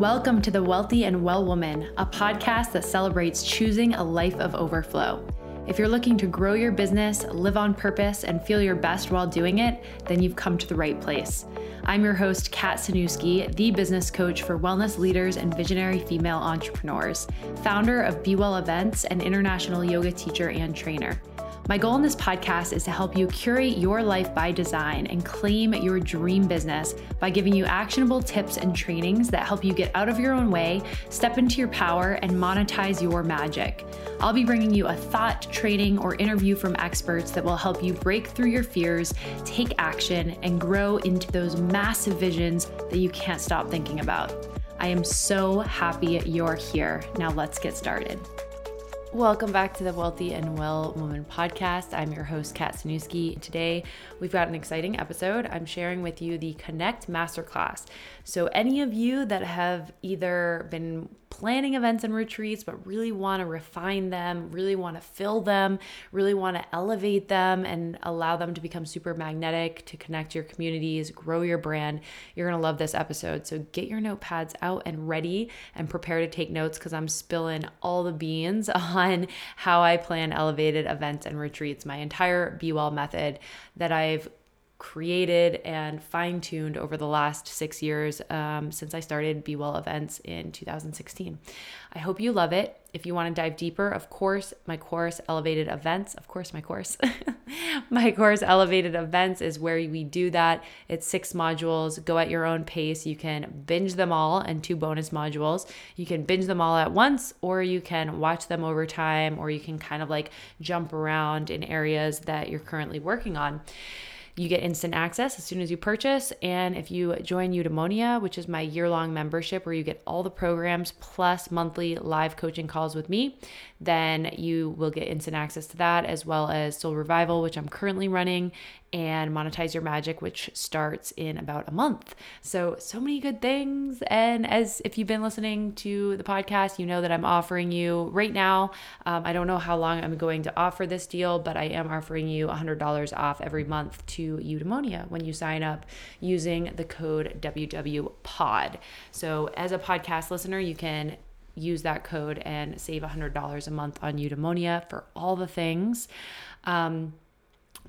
Welcome to The Wealthy and Well Woman, a podcast that celebrates choosing a life of overflow. If you're looking to grow your business, live on purpose, and feel your best while doing it, then you've come to the right place. I'm your host, Kat Sanuski, the business coach for wellness leaders and visionary female entrepreneurs, founder of Be Well Events, and international yoga teacher and trainer. My goal in this podcast is to help you curate your life by design and claim your dream business by giving you actionable tips and trainings that help you get out of your own way, step into your power, and monetize your magic. I'll be bringing you a thought, training, or interview from experts that will help you break through your fears, take action, and grow into those massive visions that you can't stop thinking about. I am so happy you're here. Now let's get started. Welcome back to the Wealthy and Well Woman podcast. I'm your host, Kat Sanuski. Today, we've got an exciting episode. I'm sharing with you the Connect Masterclass. So, any of you that have either been planning events and retreats, but really want to refine them, really want to fill them, really want to elevate them and allow them to become super magnetic to connect your communities, grow your brand, you're going to love this episode. So get your notepads out and ready and prepare to take notes because I'm spilling all the beans on how I plan elevated events and retreats, my entire Be Well method that I've created and fine tuned over the last six years um, since I started Be Well events in 2016. I hope you love it. If you want to dive deeper, of course, my course, Elevated Events, of course, my course, my course, Elevated Events, is where we do that. It's six modules. Go at your own pace. You can binge them all and two bonus modules. You can binge them all at once, or you can watch them over time, or you can kind of like jump around in areas that you're currently working on. You get instant access as soon as you purchase. And if you join Eudaimonia, which is my year long membership where you get all the programs plus monthly live coaching calls with me, then you will get instant access to that as well as Soul Revival, which I'm currently running, and Monetize Your Magic, which starts in about a month. So, so many good things. And as if you've been listening to the podcast, you know that I'm offering you right now. Um, I don't know how long I'm going to offer this deal, but I am offering you $100 off every month to Eudaimonia when you sign up using the code WWPOD. So, as a podcast listener, you can use that code and save $100 a month on Eudaimonia for all the things. Um,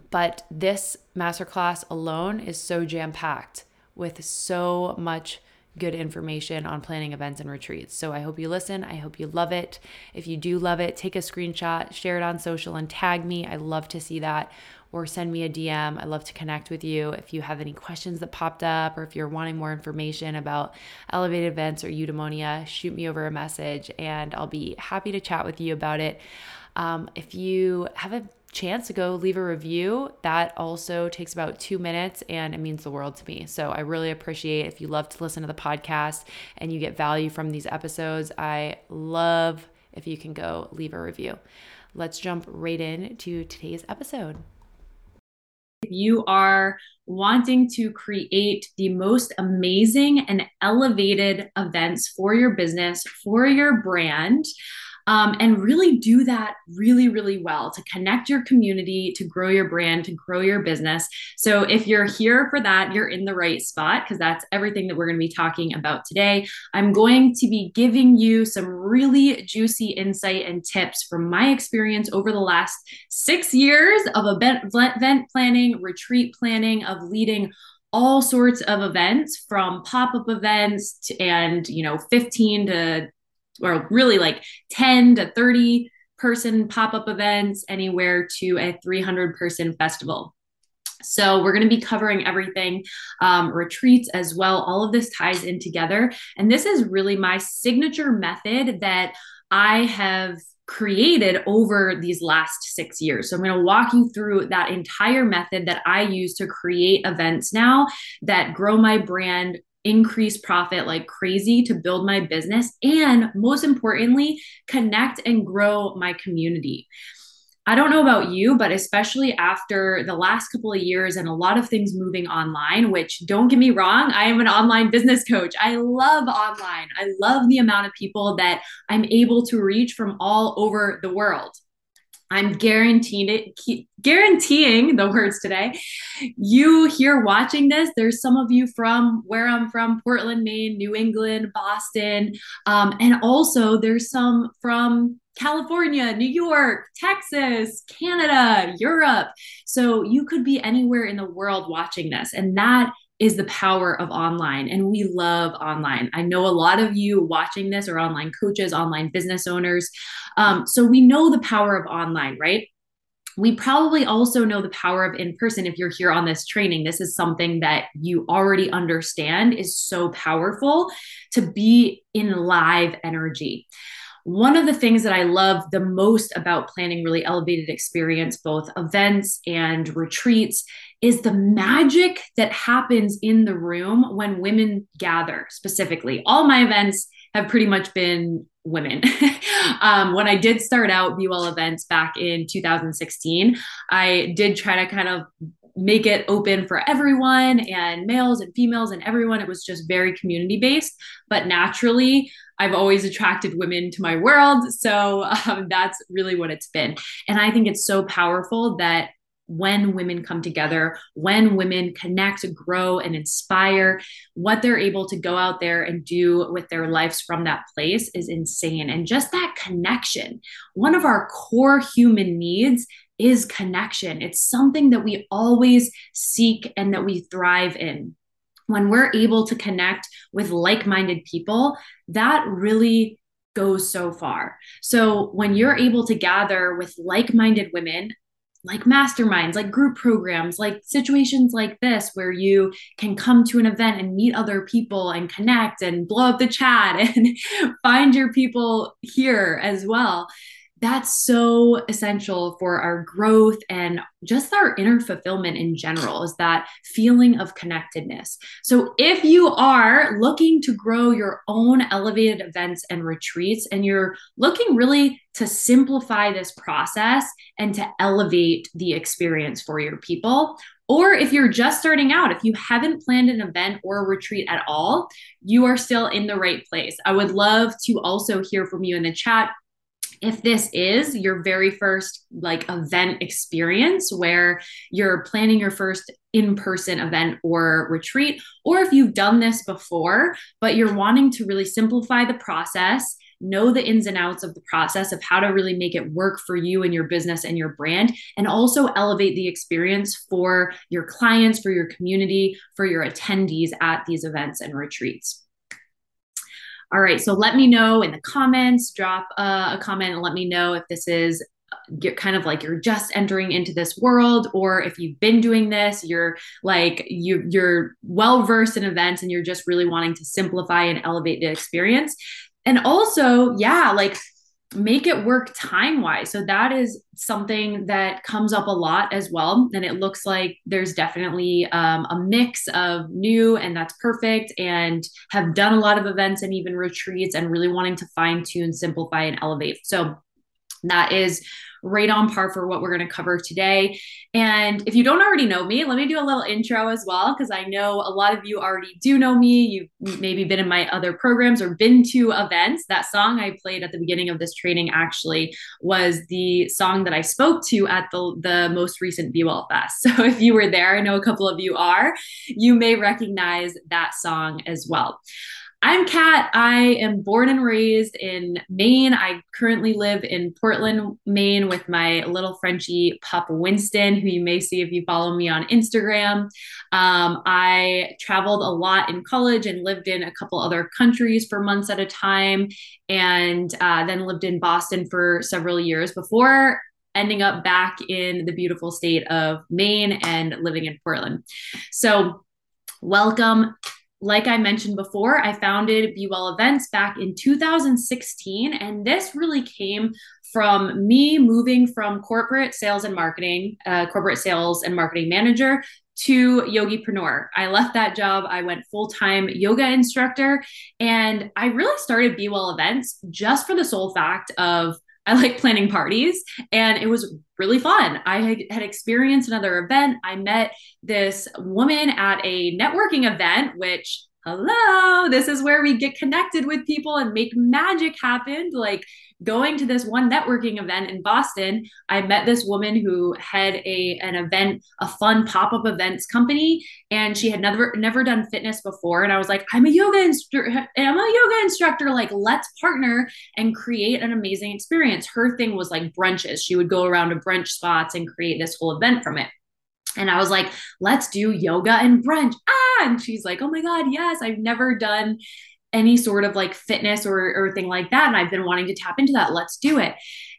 but this masterclass alone is so jam packed with so much good information on planning events and retreats. So I hope you listen. I hope you love it. If you do love it, take a screenshot, share it on social, and tag me. I love to see that. Or send me a DM. I love to connect with you. If you have any questions that popped up, or if you're wanting more information about elevated events or eudaimonia, shoot me over a message and I'll be happy to chat with you about it. Um, if you have a chance to go leave a review, that also takes about two minutes and it means the world to me. So I really appreciate if you love to listen to the podcast and you get value from these episodes. I love if you can go leave a review. Let's jump right in to today's episode. If you are wanting to create the most amazing and elevated events for your business, for your brand, um, and really do that really, really well to connect your community, to grow your brand, to grow your business. So if you're here for that, you're in the right spot because that's everything that we're going to be talking about today. I'm going to be giving you some really juicy insight and tips from my experience over the last six years of event, planning, retreat planning, of leading all sorts of events from pop-up events to, and you know 15 to or really like 10 to 30 person pop up events, anywhere to a 300 person festival. So, we're going to be covering everything, um, retreats as well. All of this ties in together. And this is really my signature method that I have created over these last six years. So I'm going to walk you through that entire method that I use to create events now that grow my brand, increase profit like crazy to build my business and most importantly connect and grow my community I don't know about you, but especially after the last couple of years and a lot of things moving online, which don't get me wrong, I am an online business coach. I love online. I love the amount of people that I'm able to reach from all over the world. I'm guaranteeing it, guaranteeing the words today. You here watching this, there's some of you from where I'm from, Portland, Maine, New England, Boston, um, and also there's some from California, New York, Texas, Canada, Europe. So you could be anywhere in the world watching this, and that is the power of online. And we love online. I know a lot of you watching this are online coaches, online business owners. Um, so we know the power of online, right? We probably also know the power of in person if you're here on this training. This is something that you already understand is so powerful to be in live energy. One of the things that I love the most about planning really elevated experience, both events and retreats, is the magic that happens in the room when women gather specifically. All my events have pretty much been women. um, when I did start out Be Well events back in 2016, I did try to kind of make it open for everyone and males and females and everyone. It was just very community based. But naturally, I've always attracted women to my world. So um, that's really what it's been. And I think it's so powerful that when women come together, when women connect, grow, and inspire, what they're able to go out there and do with their lives from that place is insane. And just that connection, one of our core human needs is connection. It's something that we always seek and that we thrive in. When we're able to connect with like minded people, that really goes so far. So when you're able to gather with like minded women, like masterminds, like group programs, like situations like this, where you can come to an event and meet other people and connect and blow up the chat and find your people here as well that's so essential for our growth and just our inner fulfillment in general is that feeling of connectedness. So if you are looking to grow your own elevated events and retreats and you're looking really to simplify this process and to elevate the experience for your people, or if you're just starting out, if you haven't planned an event or a retreat at all, you are still in the right place. I would love to also hear from you in the chat if this is your very first like event experience where you're planning your first in-person event or retreat or if you've done this before but you're wanting to really simplify the process know the ins and outs of the process of how to really make it work for you and your business and your brand and also elevate the experience for your clients for your community for your attendees at these events and retreats all right, so let me know in the comments, drop uh, a comment and let me know if this is get kind of like you're just entering into this world or if you've been doing this you're like you you're well versed in events and you're just really wanting to simplify and elevate the experience. And also yeah like make it work time wise. So that is something that comes up a lot as well. And it looks like there's definitely um, a mix of new and that's perfect and have done a lot of events and even retreats and really wanting to fine tune, simplify, and elevate. So that is right on par for what we're going to cover today. And if you don't already know me, let me do a little intro as well, because I know a lot of you already do know me. You've maybe been in my other programs or been to events. That song I played at the beginning of this training actually was the song that I spoke to at the, the most recent Be Well Fest. So if you were there, I know a couple of you are, you may recognize that song as well. I'm Kat. I am born and raised in Maine. I currently live in Portland, Maine with my little Frenchie pup Winston, who you may see if you follow me on Instagram. Um, I traveled a lot in college and lived in a couple other countries for months at a time, and uh, then lived in Boston for several years before ending up back in the beautiful state of Maine and living in Portland. So, welcome like I mentioned before, I founded Be Well Events back in 2016. And this really came from me moving from corporate sales and marketing, uh, corporate sales and marketing manager to yogipreneur. I left that job. I went full time yoga instructor. And I really started Be Well Events just for the sole fact of I like planning parties and it was really fun. I had experienced another event. I met this woman at a networking event, which hello, this is where we get connected with people and make magic happen. Like going to this one networking event in Boston, I met this woman who had a an event, a fun pop-up events company, and she had never never done fitness before. And I was like, I'm a yoga instructor, I'm a yoga instructor. Like, let's partner and create an amazing experience. Her thing was like brunches. She would go around to brunch spots and create this whole event from it. And I was like, let's do yoga and brunch. Ah, and she's like, oh my God, yes, I've never done any sort of like fitness or, or thing like that. And I've been wanting to tap into that. Let's do it.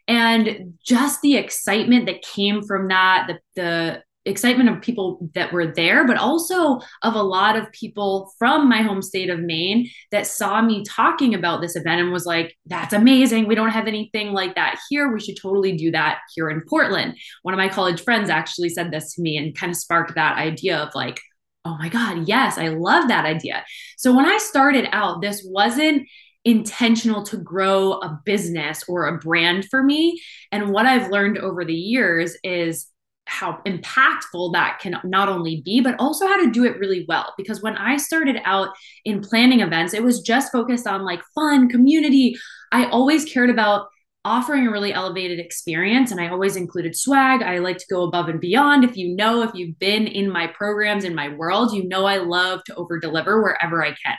And just the excitement that came from that, the, the excitement of people that were there, but also of a lot of people from my home state of Maine that saw me talking about this event and was like, that's amazing. We don't have anything like that here. We should totally do that here in Portland. One of my college friends actually said this to me and kind of sparked that idea of like, oh my God, yes, I love that idea. So when I started out, this wasn't intentional to grow a business or a brand for me. And what I've learned over the years is how impactful that can not only be, but also how to do it really well. Because when I started out in planning events, it was just focused on like fun, community. I always cared about offering a really elevated experience and I always included swag. I like to go above and beyond. If you know, if you've been in my programs in my world, you know I love to over deliver wherever I can.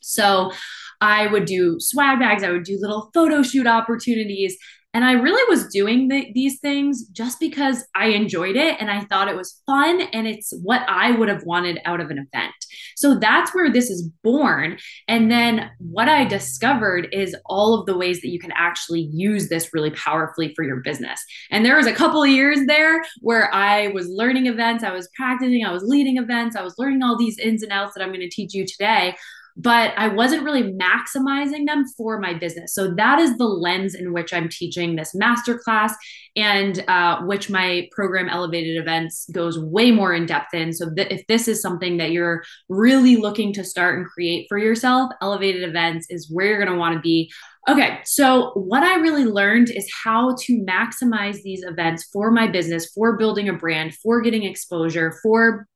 So I would do swag bags, I would do little photo shoot opportunities. And I really was doing the, these things just because I enjoyed it and I thought it was fun and it's what I would have wanted out of an event. So that's where this is born. And then what I discovered is all of the ways that you can actually use this really powerfully for your business. And there was a couple of years there where I was learning events, I was practicing, I was leading events, I was learning all these ins and outs that I'm going to teach you today but I wasn't really maximizing them for my business. So that is the lens in which I'm teaching this masterclass and uh, which my program Elevated Events goes way more in depth in. So th- if this is something that you're really looking to start and create for yourself, Elevated Events is where you're going to want to be. Okay, so what I really learned is how to maximize these events for my business, for building a brand, for getting exposure, for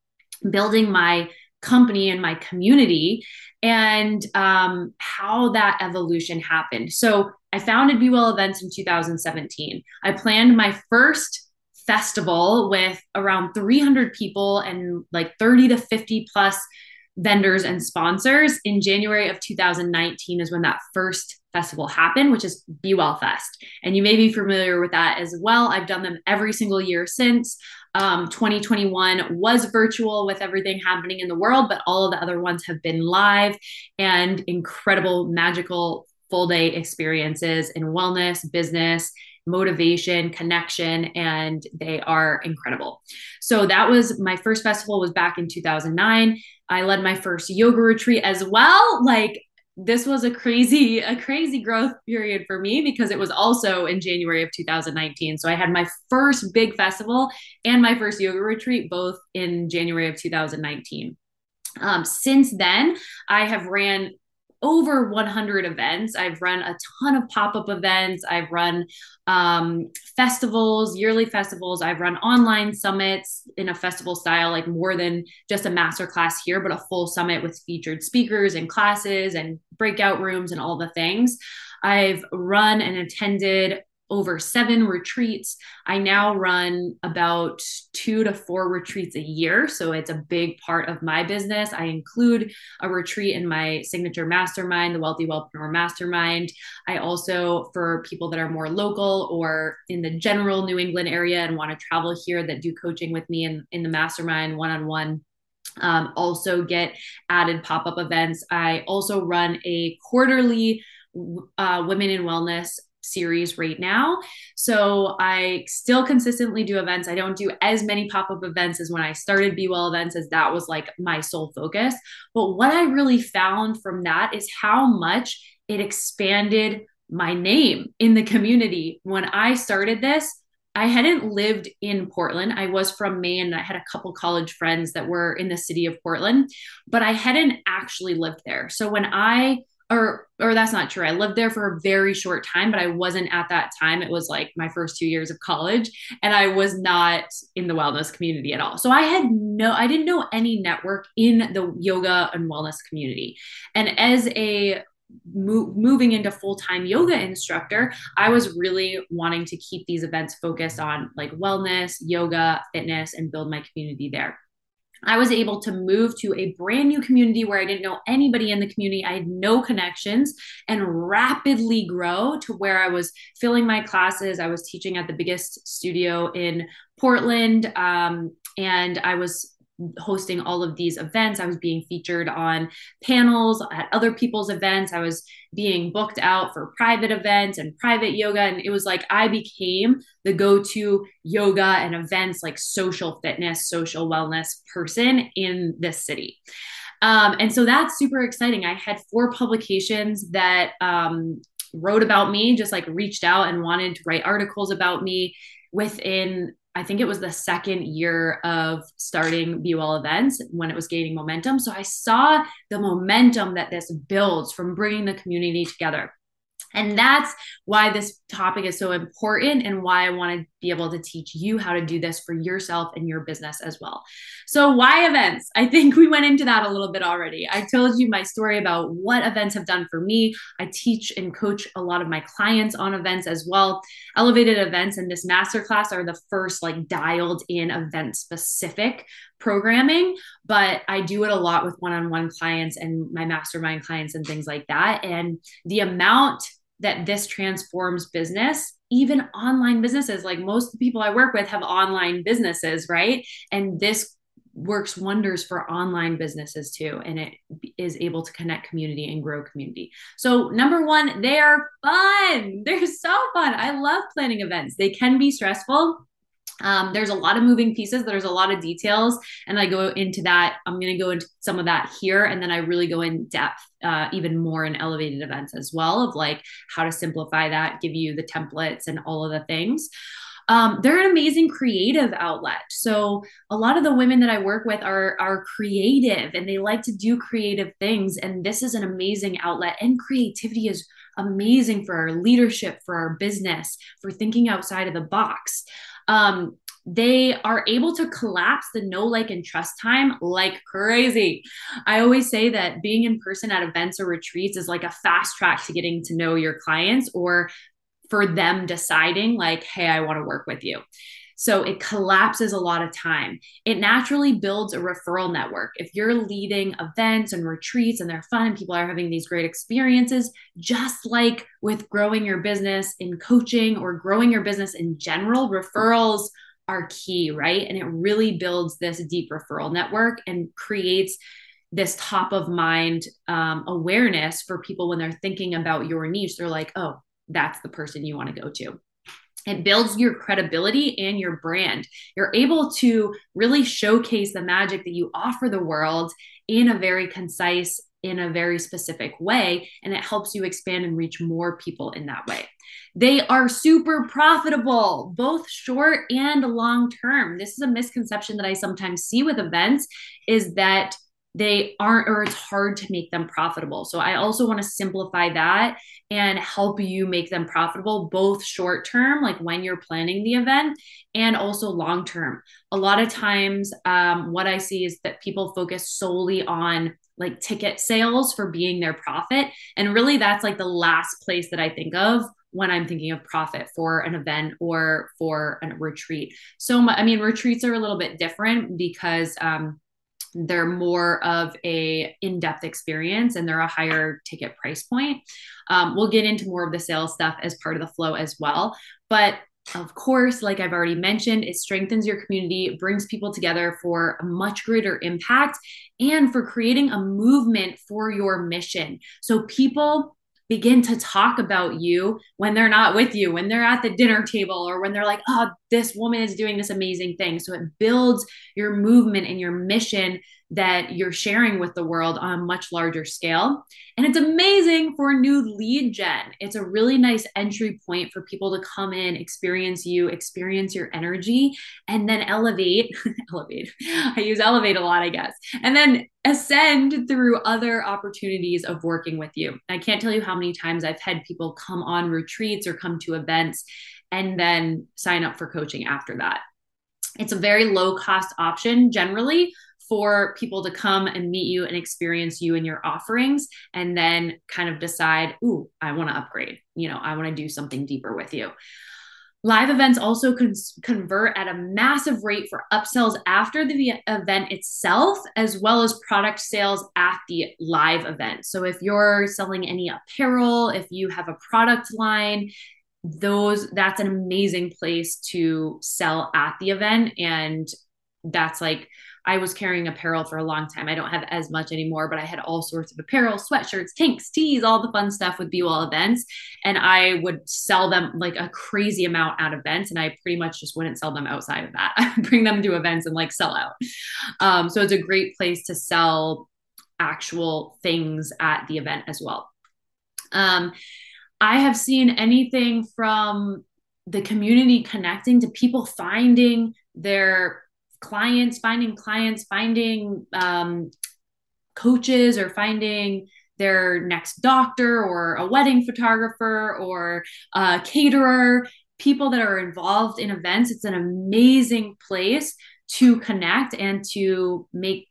building my company and my community and um, how that evolution happened. So I founded Be Well Events in 2017. I planned my first festival with around 300 people and like 30 to 50 plus vendors and sponsors in January of 2019 is when that first festival happened, which is Be Well Fest. And you may be familiar with that as well. I've done them every single year since. Um, 2021 was virtual with everything happening in the world, but all of the other ones have been live and incredible, magical full day experiences in wellness, business, motivation, connection, and they are incredible. So that was my first festival was back in 2009. I led my first yoga retreat as well. Like this was a crazy a crazy growth period for me because it was also in January of 2019 so I had my first big festival and my first yoga retreat both in January of 2019 um, since then I have ran over 100 events. I've run a ton of pop up events. I've run um, festivals, yearly festivals. I've run online summits in a festival style, like more than just a masterclass here, but a full summit with featured speakers and classes and breakout rooms and all the things. I've run and attended over seven retreats. I now run about two to four retreats a year. So it's a big part of my business. I include a retreat in my signature mastermind, the Wealthy Wellpreneur Mastermind. I also, for people that are more local or in the general New England area and want to travel here that do coaching with me in, in the mastermind one on one. Also get added pop-up events. I also run a quarterly uh, women in wellness series right now. So I still consistently do events. I don't do as many pop up events as when I started Be Well events, as that was like my sole focus. But what I really found from that is how much it expanded my name in the community. When I started this, I hadn't lived in Portland. I was from Maine. I had a couple college friends that were in the city of Portland, but I hadn't actually lived there. So when I or or that's not true. I lived there for a very short time, but I wasn't at that time. It was like my first two years of college, and I was not in the wellness community at all. So I had no, I didn't know any network in the yoga and wellness community. And as a mo- moving into full-time yoga instructor i was really wanting to keep these events focused on like wellness yoga fitness and build my community there I was able to move to a brand new community where I didn't know anybody in the community. I had no connections and rapidly grow to where I was filling my classes. I was teaching at the biggest studio in Portland. Um, and I was hosting all of these events. I was being featured on panels at other people's events. I was being booked out for private events and private yoga. And it was like I became the go to yoga and events, like social fitness, social wellness person in this city. Um, and so that's super exciting. I had four publications that um, wrote about me, just like reached out and wanted to write articles about me within I think it was the second year of starting Be Well events when it was gaining momentum. So I saw the momentum that this builds from bringing the community together. And that's why this topic is so important and why I want to be able to teach you how to do this for yourself and your business as well. So, why events? I think we went into that a little bit already. I told you my story about what events have done for me. I teach and coach a lot of my clients on events as well. Elevated events and this masterclass are the first like dialed in event specific programming, but I do it a lot with one on one clients and my mastermind clients and things like that. And the amount that this transforms business. Even online businesses like most people i work with have online businesses right? And this works wonders for online businesses too and it is able to connect community and grow community. So number one they are fun. They're so fun. I love planning events. They can be stressful um, there's a lot of moving pieces there's a lot of details and i go into that i'm going to go into some of that here and then i really go in depth uh, even more in elevated events as well of like how to simplify that give you the templates and all of the things um, they're an amazing creative outlet. So a lot of the women that I work with are are creative and they like to do creative things. And this is an amazing outlet. And creativity is amazing for our leadership, for our business, for thinking outside of the box. Um, they are able to collapse the know, like, and trust time like crazy. I always say that being in person at events or retreats is like a fast track to getting to know your clients or for them deciding, like, hey, I want to work with you. So it collapses a lot of time. It naturally builds a referral network. If you're leading events and retreats and they're fun, people are having these great experiences, just like with growing your business in coaching or growing your business in general, referrals are key, right? And it really builds this deep referral network and creates this top of mind um, awareness for people when they're thinking about your niche. They're like, oh, that's the person you want to go to it builds your credibility and your brand. You're able to really showcase the magic that you offer the world in a very concise, in a very specific way, and it helps you expand and reach more people in that way. They are super profitable, both short and long term. This is a misconception that I sometimes see with events is that they aren't or it's hard to make them profitable. So I also want to simplify that and help you make them profitable both short term like when you're planning the event and also long term. A lot of times um, what I see is that people focus solely on like ticket sales for being their profit and really that's like the last place that I think of when I'm thinking of profit for an event or for a retreat. So, I mean, retreats are a little bit different because um, they're more of a in-depth experience and they're a higher ticket price point. Um, we'll get into more of the sales stuff as part of the flow as well. But of course like i've already mentioned it strengthens your community brings people together for a much greater impact and for creating a movement for your mission. So people begin to talk about you when they're not with you, when they're at the dinner table, or when they're like, oh, this woman is doing this amazing thing. So it builds your movement and your mission that you're sharing with the world on a much larger scale. And it's amazing for new lead gen. It's a really nice entry point for people to come in, experience you, experience your energy, and then elevate. elevate. I use elevate a lot, I guess. And then ascend through other opportunities of working with you. I can't tell you how many times I've had people come on retreats or come to events and then sign up for coaching after that. It's a very low cost option generally for people to come and meet you and experience you and your offerings and then kind of decide, ooh, I want to upgrade. You know, I want to do something deeper with you. Live events also con- convert at a massive rate for upsells after the event itself, as well as product sales at the live event. So, if you're selling any apparel, if you have a product line, those that's an amazing place to sell at the event and that's like I was carrying apparel for a long time. I don't have as much anymore, but I had all sorts of apparel, sweatshirts, tanks, tees, all the fun stuff with Be Well events. And I would sell them like a crazy amount at events. And I pretty much just wouldn't sell them outside of that. I bring them to events and like sell out. Um, so it's a great place to sell actual things at the event as well. Um, I have seen anything from the community connecting to people finding their clients, finding clients, finding um, coaches, or finding their next doctor, or a wedding photographer, or a caterer, people that are involved in events. It's an amazing place to connect and to make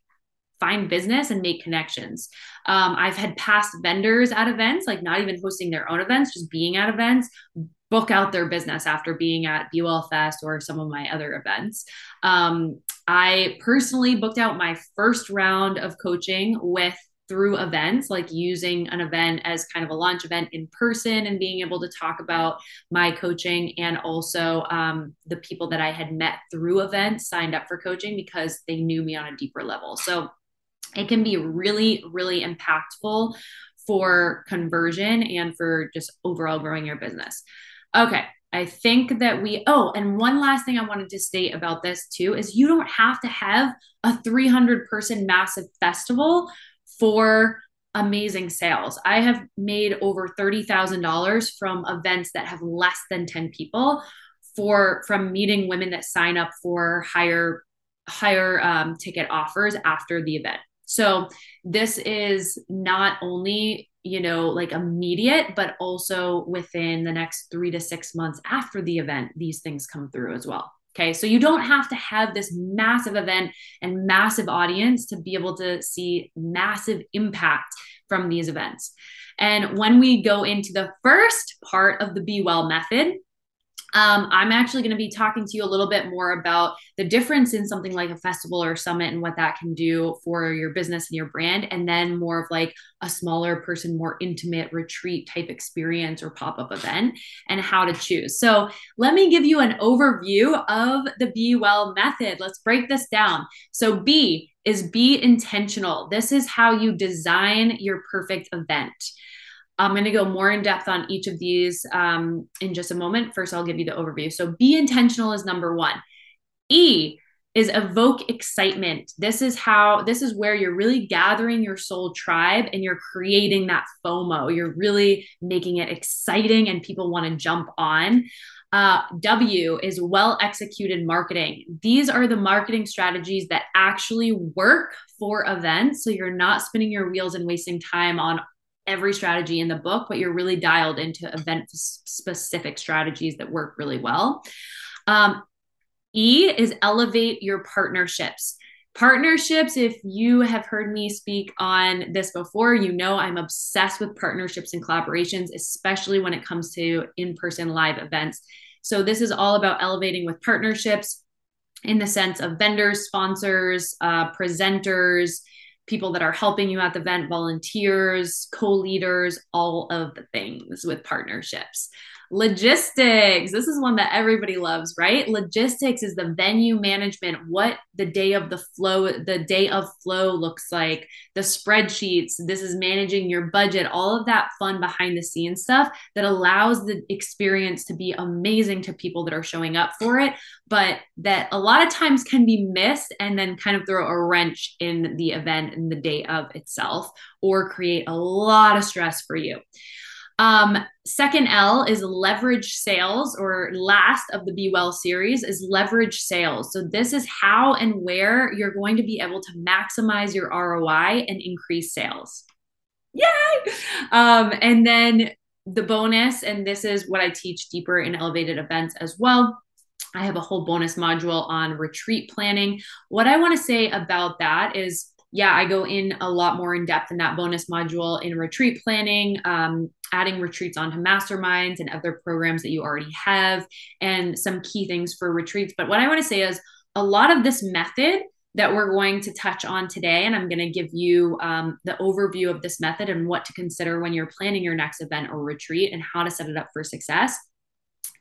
find business and make connections. Um, I've had past vendors at events, like not even hosting their own events, just being at events, book out their business after being at Be Fest or some of my other events. Um, I personally booked out my first round of coaching with through events, like using an event as kind of a launch event in person and being able to talk about my coaching and also um, the people that I had met through events signed up for coaching because they knew me on a deeper level. So it can be really, really impactful for conversion and for just overall growing your business. Okay. I think that we, oh, and one last thing I wanted to state about this too is you don't have to have a 300 person massive festival for amazing sales. I have made over $30,000 from events that have less than 10 people for from meeting women that sign up for higher higher um, ticket offers after the event. So this is not only, you know, like immediate, but also within the next three to six months after the event, these things come through as well. Okay. So you don't have to have this massive event and massive audience to be able to see massive impact from these events. And when we go into the first part of the Be Well method, um, I'm actually going to be talking to you a little bit more about the difference in something like a festival or summit and what that can do for your business and your brand, and then more of like a smaller person, more intimate retreat type experience or pop up event and how to choose. So, let me give you an overview of the Be Well method. Let's break this down. So, B is be intentional. This is how you design your perfect event. I'm going to go more in depth on each of these um, in just a moment. First, I'll give you the overview. So, be intentional is number one. E is evoke excitement. This is how, this is where you're really gathering your soul tribe and you're creating that FOMO. You're really making it exciting and people want to jump on. Uh, w is well executed marketing. These are the marketing strategies that actually work for events. So you're not spinning your wheels and wasting time on every strategy in the book, but you're really dialed into event specific strategies that work really well. Um, e is elevate your partnerships. Partnerships, if you have heard me speak on this before, you know I'm obsessed with partnerships and collaborations, especially when it comes to in person live events. So, this is all about elevating with partnerships in the sense of vendors, sponsors, uh, presenters, people that are helping you at the event, volunteers, co leaders, all of the things with partnerships. Logistics. This is one that everybody loves, right? Logistics is the venue management, what the day of the flow, the day of flow looks like, the spreadsheets. This is managing your budget, all of that fun behind the scenes stuff that allows the experience to be amazing to people that are showing up for it, but that a lot of times can be missed and then kind of throw a wrench in the event and the day of itself or create a lot of stress for you. Um, second L is leverage sales, or last of the Be Well series is leverage sales. So, this is how and where you're going to be able to maximize your ROI and increase sales. Yay! Um, and then the bonus, and this is what I teach deeper in elevated events as well. I have a whole bonus module on retreat planning. What I want to say about that is yeah, I go in a lot more in depth in that bonus module in retreat planning, um, adding retreats onto masterminds and other programs that you already have, and some key things for retreats. But what I want to say is a lot of this method that we're going to touch on today, and I'm going to give you um, the overview of this method and what to consider when you're planning your next event or retreat and how to set it up for success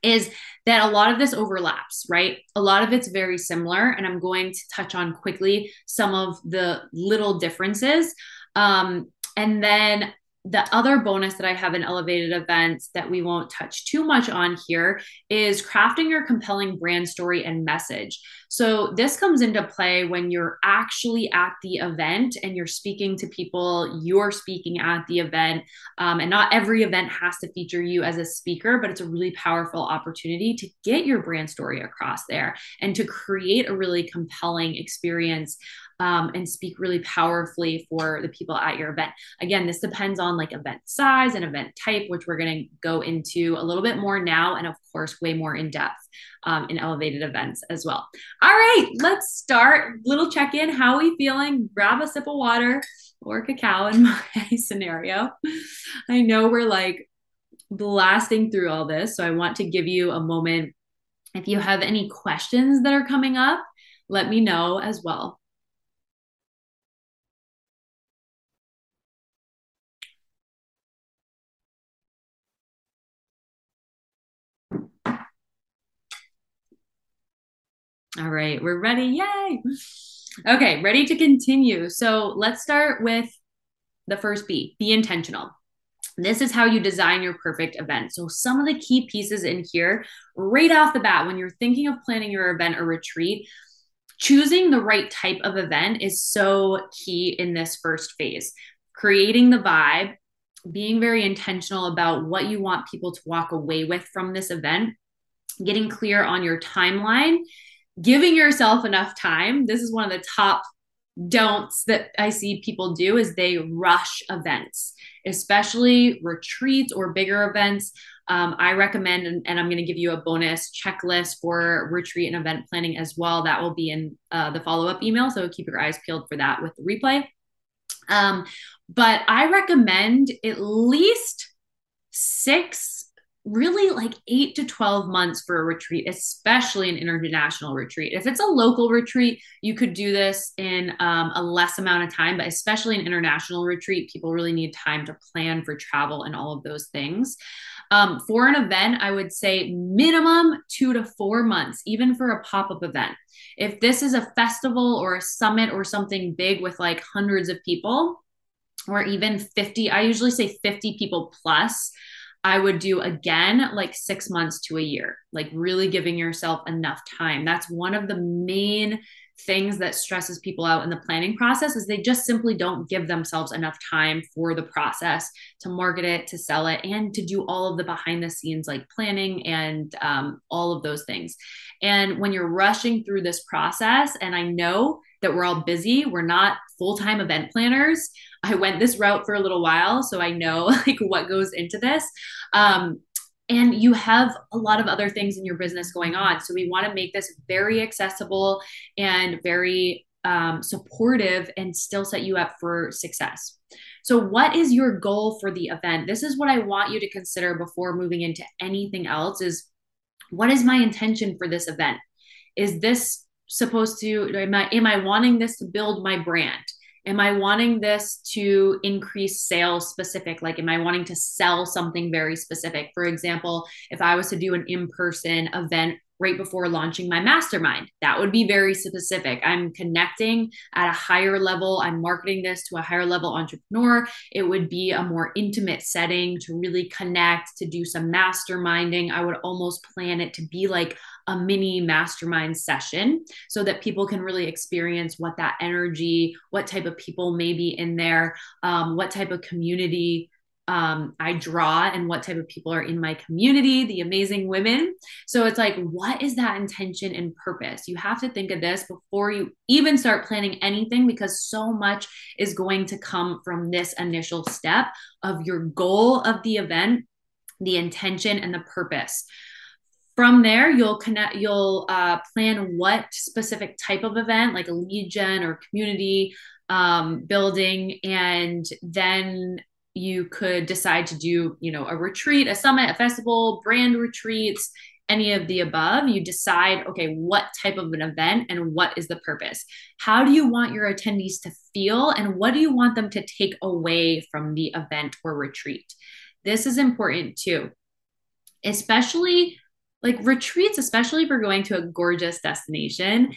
is that a lot of this overlaps, right? A lot of it's very similar. And I'm going to touch on quickly some of the little differences. Um, and then the other bonus that I have in elevated events that we won't touch too much on here is crafting your compelling brand story and message. So, this comes into play when you're actually at the event and you're speaking to people, you're speaking at the event. Um, and not every event has to feature you as a speaker, but it's a really powerful opportunity to get your brand story across there and to create a really compelling experience um, and speak really powerfully for the people at your event. Again, this depends on like event size and event type, which we're going to go into a little bit more now, and of course, way more in depth um, in elevated events as well. All right, let's start. Little check in. How are we feeling? Grab a sip of water or cacao in my scenario. I know we're like blasting through all this, so I want to give you a moment. If you have any questions that are coming up, let me know as well. All right, we're ready. Yay. Okay, ready to continue. So let's start with the first B be intentional. This is how you design your perfect event. So, some of the key pieces in here, right off the bat, when you're thinking of planning your event or retreat, choosing the right type of event is so key in this first phase. Creating the vibe, being very intentional about what you want people to walk away with from this event, getting clear on your timeline giving yourself enough time. This is one of the top don'ts that I see people do is they rush events, especially retreats or bigger events. Um, I recommend, and, and I'm going to give you a bonus checklist for retreat and event planning as well. That will be in uh, the follow up email. So keep your eyes peeled for that with the replay. Um, but I recommend at least six really like eight to 12 months for a retreat, especially an international retreat. If it's a local retreat, you could do this in um, a less amount of time, but especially an international retreat, people really need time to plan for travel and all of those things. Um, for an event, I would say minimum two to four months, even for a pop up event. If this is a festival or a summit or something big with like hundreds of people, or even 50, I usually say 50 people plus I would do again like six months to a year, like really giving yourself enough time. That's one of the main things that stresses people out in the planning process is they just simply don't give themselves enough time for the process to market it to sell it and to do all of the behind the scenes like planning and um, all of those things and when you're rushing through this process and i know that we're all busy we're not full-time event planners I went this route for a little while, so I know like what goes into this. Um, and you have a lot of other things in your business going on. So we want to make this very accessible and very um, supportive and still set you up for success. So, what is your goal for the event? This is what I want you to consider before moving into anything else is what is my intention for this event? Is this supposed to am I am I wanting this to build my brand? Am I wanting this to increase sales specific? Like, am I wanting to sell something very specific? For example, if I was to do an in person event right before launching my mastermind. That would be very specific. I'm connecting at a higher level. I'm marketing this to a higher level entrepreneur. It would be a more intimate setting to really connect, to do some masterminding. I would almost plan it to be like a mini mastermind session so that people can really experience what that energy, what type of people may be in there, um, what type of community um, I draw and what type of people are in my community, the amazing women. So it's like, what is that intention and purpose? You have to think of this before you even start planning anything because so much is going to come from this initial step of your goal of the event, the intention, and the purpose. From there, you'll connect, you'll uh, plan what specific type of event, like a lead gen or community um, building, and then you could decide to do, you know, a retreat, a summit, a festival, brand retreats, any of the above. You decide, okay, what type of an event and what is the purpose? How do you want your attendees to feel and what do you want them to take away from the event or retreat? This is important too, especially like retreats, especially if you're going to a gorgeous destination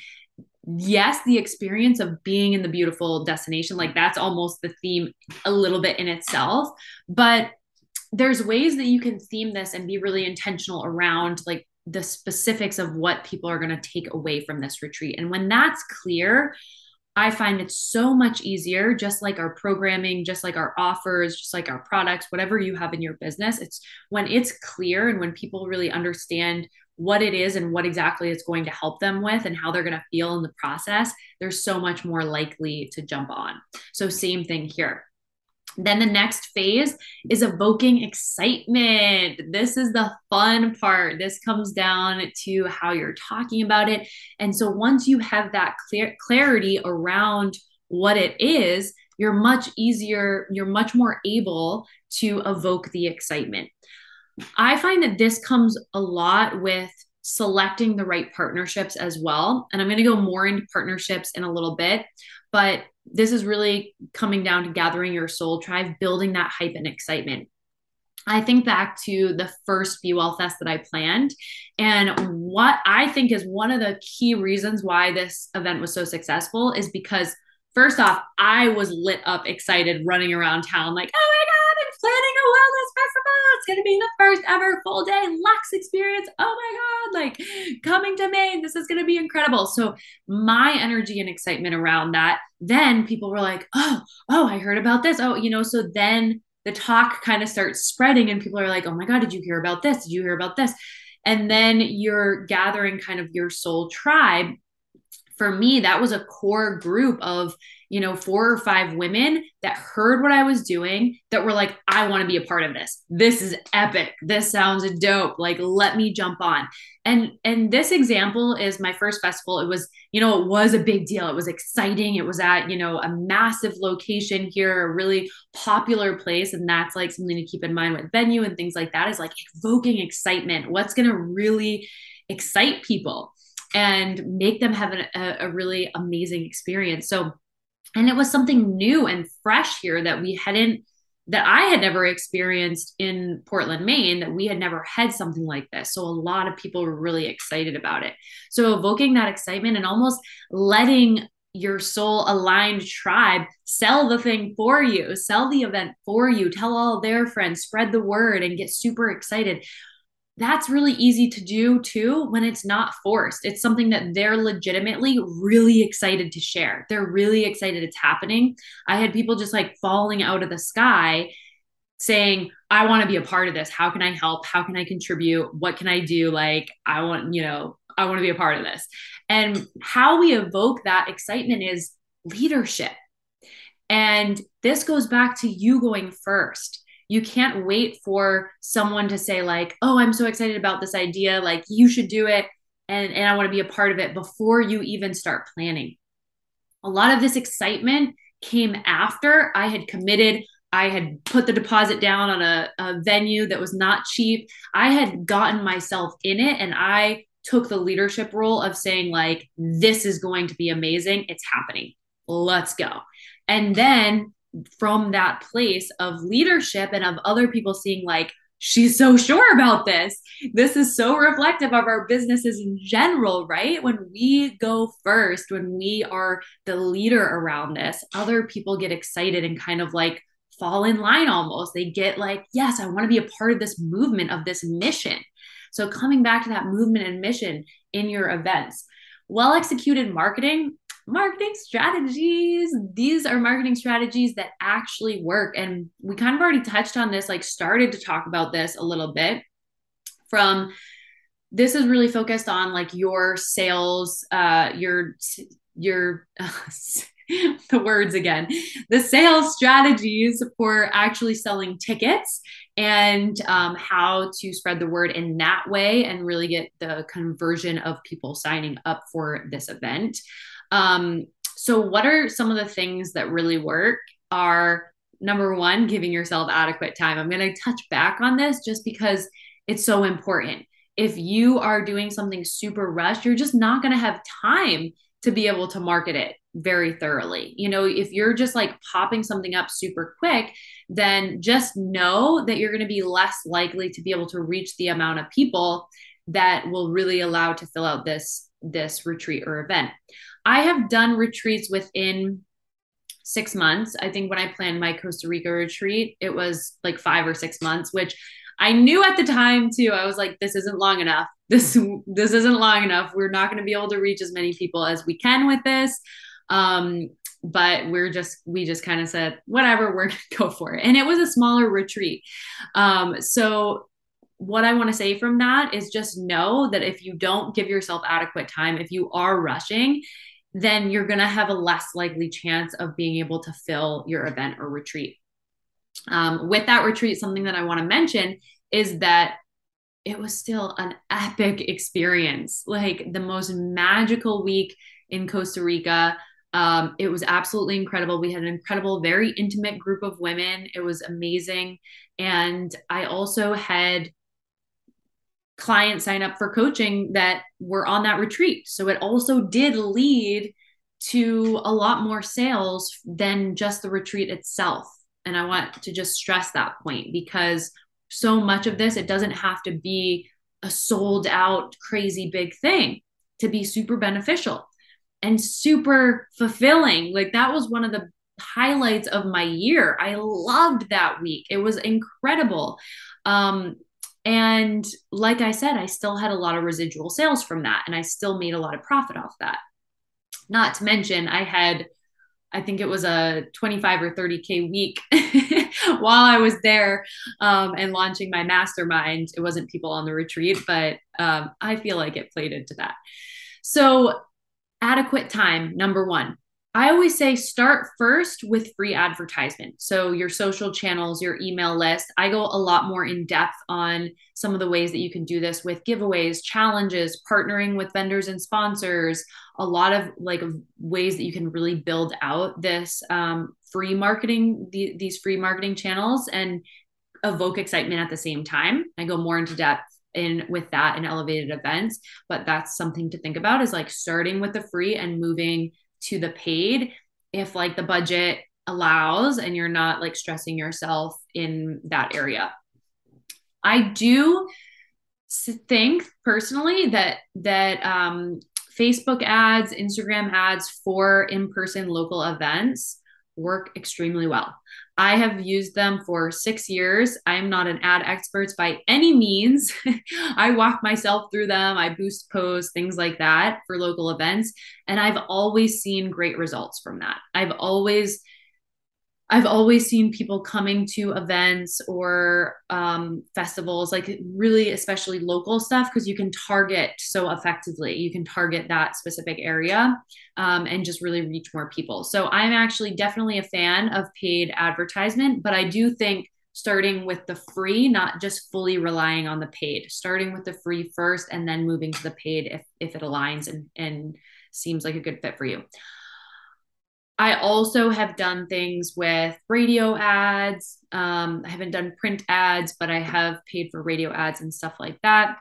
yes, the experience of being in the beautiful destination, like that's almost the theme a little bit in itself. But there's ways that you can theme this and be really intentional around like the specifics of what people are going to take away from this retreat. And when that's clear, I find it's so much easier, just like our programming, just like our offers, just like our products, whatever you have in your business. It's when it's clear and when people really understand what it is and what exactly it's going to help them with and how they're going to feel in the process, they're so much more likely to jump on. So, same thing here. Then the next phase is evoking excitement. This is the fun part. This comes down to how you're talking about it. And so once you have that clear clarity around what it is, you're much easier, you're much more able to evoke the excitement. I find that this comes a lot with selecting the right partnerships as well. And I'm going to go more into partnerships in a little bit, but this is really coming down to gathering your soul tribe, building that hype and excitement. I think back to the first Be Well Fest that I planned. And what I think is one of the key reasons why this event was so successful is because, first off, I was lit up, excited, running around town, like, oh my God, I'm planning festival. It's going to be the first ever full day Lux experience. Oh my God, like coming to Maine. This is going to be incredible. So, my energy and excitement around that, then people were like, oh, oh, I heard about this. Oh, you know, so then the talk kind of starts spreading and people are like, oh my God, did you hear about this? Did you hear about this? And then you're gathering kind of your soul tribe. For me, that was a core group of you know, four or five women that heard what I was doing that were like, I want to be a part of this. This is epic. This sounds dope. Like, let me jump on. And and this example is my first festival. It was, you know, it was a big deal. It was exciting. It was at, you know, a massive location here, a really popular place. And that's like something to keep in mind with venue and things like that is like evoking excitement. What's gonna really excite people and make them have a, a really amazing experience. So and it was something new and fresh here that we hadn't that I had never experienced in Portland, Maine, that we had never had something like this. So a lot of people were really excited about it. So evoking that excitement and almost letting your soul aligned tribe sell the thing for you, sell the event for you, tell all their friends, spread the word, and get super excited that's really easy to do too when it's not forced. It's something that they're legitimately really excited to share. They're really excited it's happening. I had people just like falling out of the sky saying, I want to be a part of this. How can I help? How can I contribute? What can I do? Like, I want, you know, I want to be a part of this. And how we evoke that excitement is leadership. And this goes back to you going first you can't wait for someone to say like oh i'm so excited about this idea like you should do it and, and i want to be a part of it before you even start planning. A lot of this excitement came after i had committed i had put the deposit down on a, a venue that was not cheap. I had gotten myself in it and i took the leadership role of saying like this is going to be amazing. It's happening. Let's go. And then from that place of leadership and of other people seeing, like, she's so sure about this. This is so reflective of our businesses in general, right? When we go first, when we are the leader around this, other people get excited and kind of like fall in line almost. They get like, yes, I want to be a part of this movement, of this mission. So, coming back to that movement and mission in your events, well executed marketing marketing strategies. These are marketing strategies that actually work. And we kind of already touched on this, like started to talk about this a little bit from this is really focused on like your sales, uh, your, your, uh, the words again, the sales strategies for actually selling tickets and um, how to spread the word in that way and really get the conversion of people signing up for this event. Um, so, what are some of the things that really work? Are number one, giving yourself adequate time. I'm going to touch back on this just because it's so important. If you are doing something super rushed, you're just not going to have time to be able to market it very thoroughly. You know, if you're just like popping something up super quick, then just know that you're going to be less likely to be able to reach the amount of people that will really allow to fill out this this retreat or event. I have done retreats within six months. I think when I planned my Costa Rica retreat, it was like five or six months, which I knew at the time too. I was like, this isn't long enough. This this isn't long enough. We're not going to be able to reach as many people as we can with this. Um, but we're just we just kind of said whatever we're gonna go for it and it was a smaller retreat um, so what I want to say from that is just know that if you don't give yourself adequate time, if you are rushing, then you're going to have a less likely chance of being able to fill your event or retreat. Um, with that retreat, something that I want to mention is that it was still an epic experience, like the most magical week in Costa Rica. Um, it was absolutely incredible. We had an incredible, very intimate group of women. It was amazing. And I also had clients sign up for coaching that were on that retreat. So it also did lead to a lot more sales than just the retreat itself. And I want to just stress that point because so much of this, it doesn't have to be a sold out, crazy big thing to be super beneficial and super fulfilling. Like that was one of the highlights of my year. I loved that week. It was incredible. Um, and like I said, I still had a lot of residual sales from that, and I still made a lot of profit off that. Not to mention, I had, I think it was a 25 or 30K week while I was there um, and launching my mastermind. It wasn't people on the retreat, but um, I feel like it played into that. So, adequate time, number one. I always say start first with free advertisement. So, your social channels, your email list. I go a lot more in depth on some of the ways that you can do this with giveaways, challenges, partnering with vendors and sponsors, a lot of like ways that you can really build out this um, free marketing, the, these free marketing channels and evoke excitement at the same time. I go more into depth in with that in elevated events, but that's something to think about is like starting with the free and moving to the paid if like the budget allows and you're not like stressing yourself in that area. I do think personally that that um, Facebook ads, Instagram ads for in-person local events work extremely well. I have used them for six years. I'm not an ad expert by any means. I walk myself through them, I boost posts, things like that for local events. And I've always seen great results from that. I've always I've always seen people coming to events or um, festivals, like really, especially local stuff, because you can target so effectively. You can target that specific area um, and just really reach more people. So I'm actually definitely a fan of paid advertisement, but I do think starting with the free, not just fully relying on the paid, starting with the free first and then moving to the paid if, if it aligns and, and seems like a good fit for you. I also have done things with radio ads. Um, I haven't done print ads, but I have paid for radio ads and stuff like that.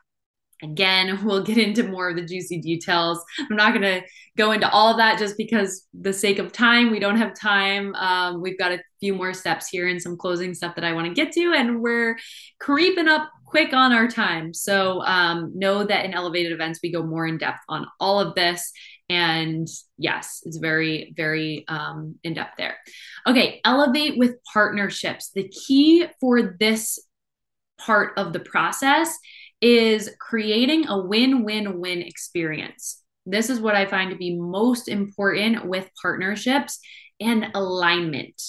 Again, we'll get into more of the juicy details. I'm not going to go into all of that just because the sake of time, we don't have time. Um, we've got a few more steps here and some closing stuff that I want to get to, and we're creeping up quick on our time. So um, know that in elevated events, we go more in depth on all of this. And yes, it's very, very um, in depth there. Okay, elevate with partnerships. The key for this part of the process is creating a win win win experience. This is what I find to be most important with partnerships and alignment.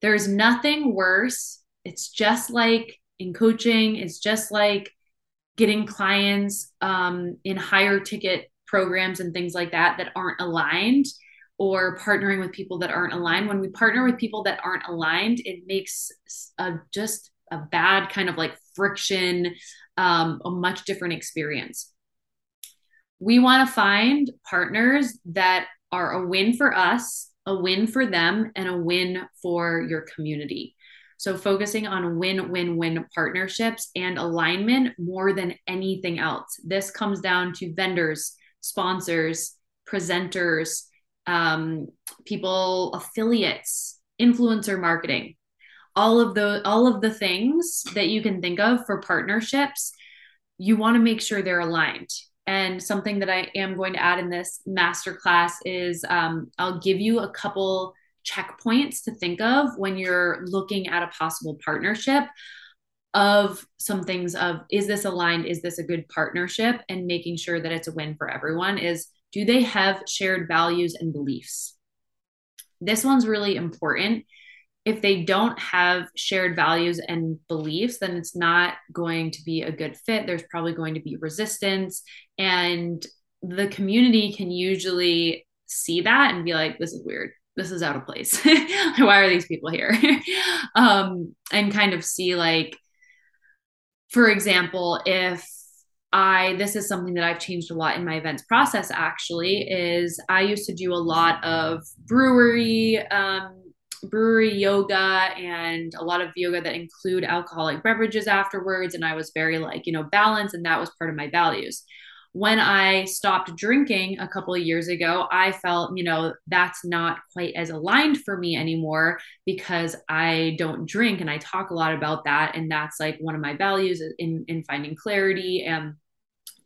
There's nothing worse. It's just like in coaching, it's just like getting clients um, in higher ticket programs and things like that that aren't aligned or partnering with people that aren't aligned. When we partner with people that aren't aligned, it makes a, just a bad kind of like friction, um, a much different experience. We want to find partners that are a win for us, a win for them, and a win for your community. So, focusing on win win win partnerships and alignment more than anything else. This comes down to vendors, sponsors, presenters, um, people, affiliates, influencer marketing. All of the all of the things that you can think of for partnerships you want to make sure they're aligned. And something that i am going to add in this masterclass is um, i'll give you a couple checkpoints to think of when you're looking at a possible partnership of some things of is this aligned is this a good partnership and making sure that it's a win for everyone is do they have shared values and beliefs this one's really important if they don't have shared values and beliefs, then it's not going to be a good fit. There's probably going to be resistance. And the community can usually see that and be like, this is weird. This is out of place. Why are these people here? um, and kind of see, like, for example, if I this is something that I've changed a lot in my events process actually is I used to do a lot of brewery um, brewery yoga and a lot of yoga that include alcoholic beverages afterwards. And I was very like, you know, balanced, and that was part of my values. When I stopped drinking a couple of years ago, I felt, you know, that's not quite as aligned for me anymore because I don't drink and I talk a lot about that. And that's like one of my values in, in finding clarity and